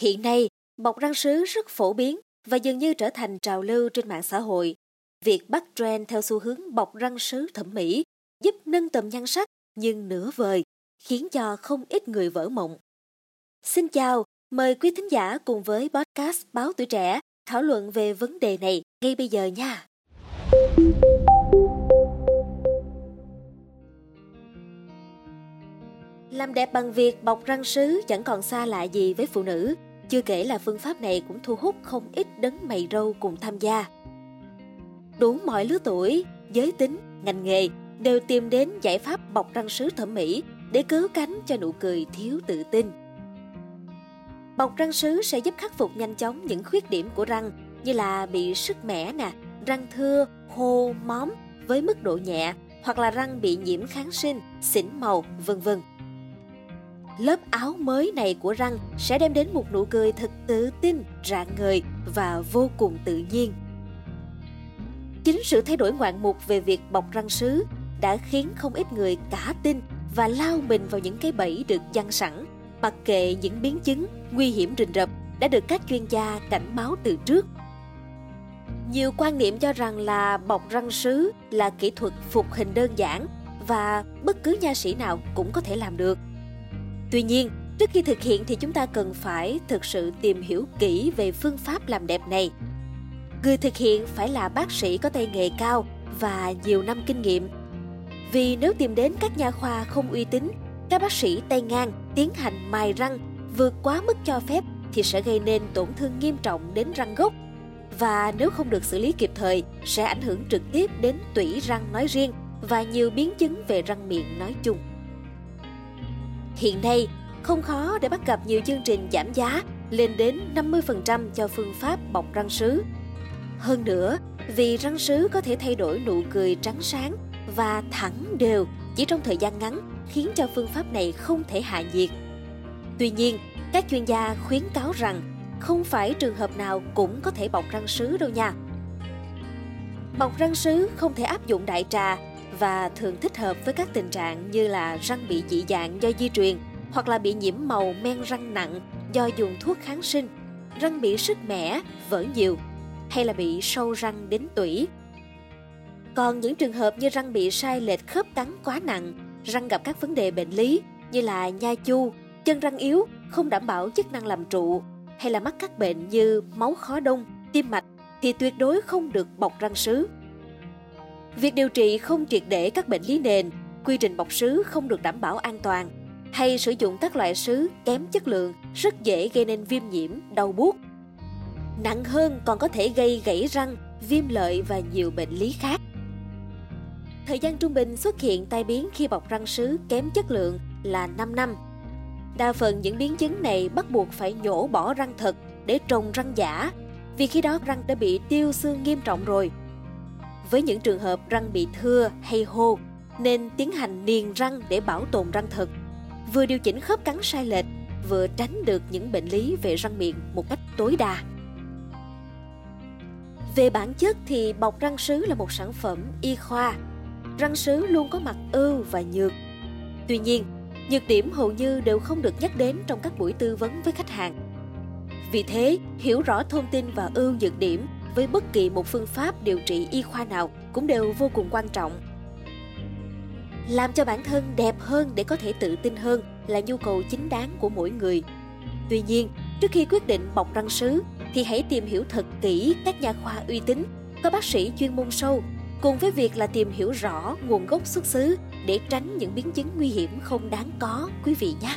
Hiện nay, bọc răng sứ rất phổ biến và dường như trở thành trào lưu trên mạng xã hội. Việc bắt trend theo xu hướng bọc răng sứ thẩm mỹ giúp nâng tầm nhan sắc nhưng nửa vời, khiến cho không ít người vỡ mộng. Xin chào, mời quý thính giả cùng với podcast Báo Tuổi Trẻ thảo luận về vấn đề này ngay bây giờ nha. Làm đẹp bằng việc bọc răng sứ chẳng còn xa lạ gì với phụ nữ, chưa kể là phương pháp này cũng thu hút không ít đấng mày râu cùng tham gia. Đủ mọi lứa tuổi, giới tính, ngành nghề đều tìm đến giải pháp bọc răng sứ thẩm mỹ để cứu cánh cho nụ cười thiếu tự tin. Bọc răng sứ sẽ giúp khắc phục nhanh chóng những khuyết điểm của răng như là bị sứt mẻ nè, răng thưa, hô, móm với mức độ nhẹ hoặc là răng bị nhiễm kháng sinh, xỉn màu, vân vân. Lớp áo mới này của răng sẽ đem đến một nụ cười thật tự tin, rạng ngời và vô cùng tự nhiên. Chính sự thay đổi ngoạn mục về việc bọc răng sứ đã khiến không ít người cả tin và lao mình vào những cái bẫy được dăng sẵn, mặc kệ những biến chứng nguy hiểm rình rập đã được các chuyên gia cảnh báo từ trước. Nhiều quan niệm cho rằng là bọc răng sứ là kỹ thuật phục hình đơn giản và bất cứ nha sĩ nào cũng có thể làm được. Tuy nhiên, trước khi thực hiện thì chúng ta cần phải thực sự tìm hiểu kỹ về phương pháp làm đẹp này. Người thực hiện phải là bác sĩ có tay nghề cao và nhiều năm kinh nghiệm. Vì nếu tìm đến các nha khoa không uy tín, các bác sĩ tay ngang tiến hành mài răng vượt quá mức cho phép thì sẽ gây nên tổn thương nghiêm trọng đến răng gốc và nếu không được xử lý kịp thời sẽ ảnh hưởng trực tiếp đến tủy răng nói riêng và nhiều biến chứng về răng miệng nói chung. Hiện nay, không khó để bắt gặp nhiều chương trình giảm giá lên đến 50% cho phương pháp bọc răng sứ. Hơn nữa, vì răng sứ có thể thay đổi nụ cười trắng sáng và thẳng đều chỉ trong thời gian ngắn khiến cho phương pháp này không thể hạ nhiệt. Tuy nhiên, các chuyên gia khuyến cáo rằng không phải trường hợp nào cũng có thể bọc răng sứ đâu nha. Bọc răng sứ không thể áp dụng đại trà và thường thích hợp với các tình trạng như là răng bị dị dạng do di truyền hoặc là bị nhiễm màu men răng nặng do dùng thuốc kháng sinh, răng bị sức mẻ, vỡ nhiều hay là bị sâu răng đến tủy. Còn những trường hợp như răng bị sai lệch khớp cắn quá nặng, răng gặp các vấn đề bệnh lý như là nha chu, chân răng yếu, không đảm bảo chức năng làm trụ hay là mắc các bệnh như máu khó đông, tim mạch thì tuyệt đối không được bọc răng sứ. Việc điều trị không triệt để các bệnh lý nền, quy trình bọc sứ không được đảm bảo an toàn, hay sử dụng các loại sứ kém chất lượng rất dễ gây nên viêm nhiễm, đau buốt. Nặng hơn còn có thể gây gãy răng, viêm lợi và nhiều bệnh lý khác. Thời gian trung bình xuất hiện tai biến khi bọc răng sứ kém chất lượng là 5 năm. Đa phần những biến chứng này bắt buộc phải nhổ bỏ răng thật để trồng răng giả, vì khi đó răng đã bị tiêu xương nghiêm trọng rồi với những trường hợp răng bị thưa hay hô, nên tiến hành niền răng để bảo tồn răng thật. Vừa điều chỉnh khớp cắn sai lệch, vừa tránh được những bệnh lý về răng miệng một cách tối đa. Về bản chất thì bọc răng sứ là một sản phẩm y khoa. Răng sứ luôn có mặt ưu và nhược. Tuy nhiên, nhược điểm hầu như đều không được nhắc đến trong các buổi tư vấn với khách hàng. Vì thế, hiểu rõ thông tin và ưu nhược điểm với bất kỳ một phương pháp điều trị y khoa nào cũng đều vô cùng quan trọng. Làm cho bản thân đẹp hơn để có thể tự tin hơn là nhu cầu chính đáng của mỗi người. Tuy nhiên, trước khi quyết định bọc răng sứ, thì hãy tìm hiểu thật kỹ các nhà khoa uy tín, có bác sĩ chuyên môn sâu, cùng với việc là tìm hiểu rõ nguồn gốc xuất xứ để tránh những biến chứng nguy hiểm không đáng có, quý vị nhé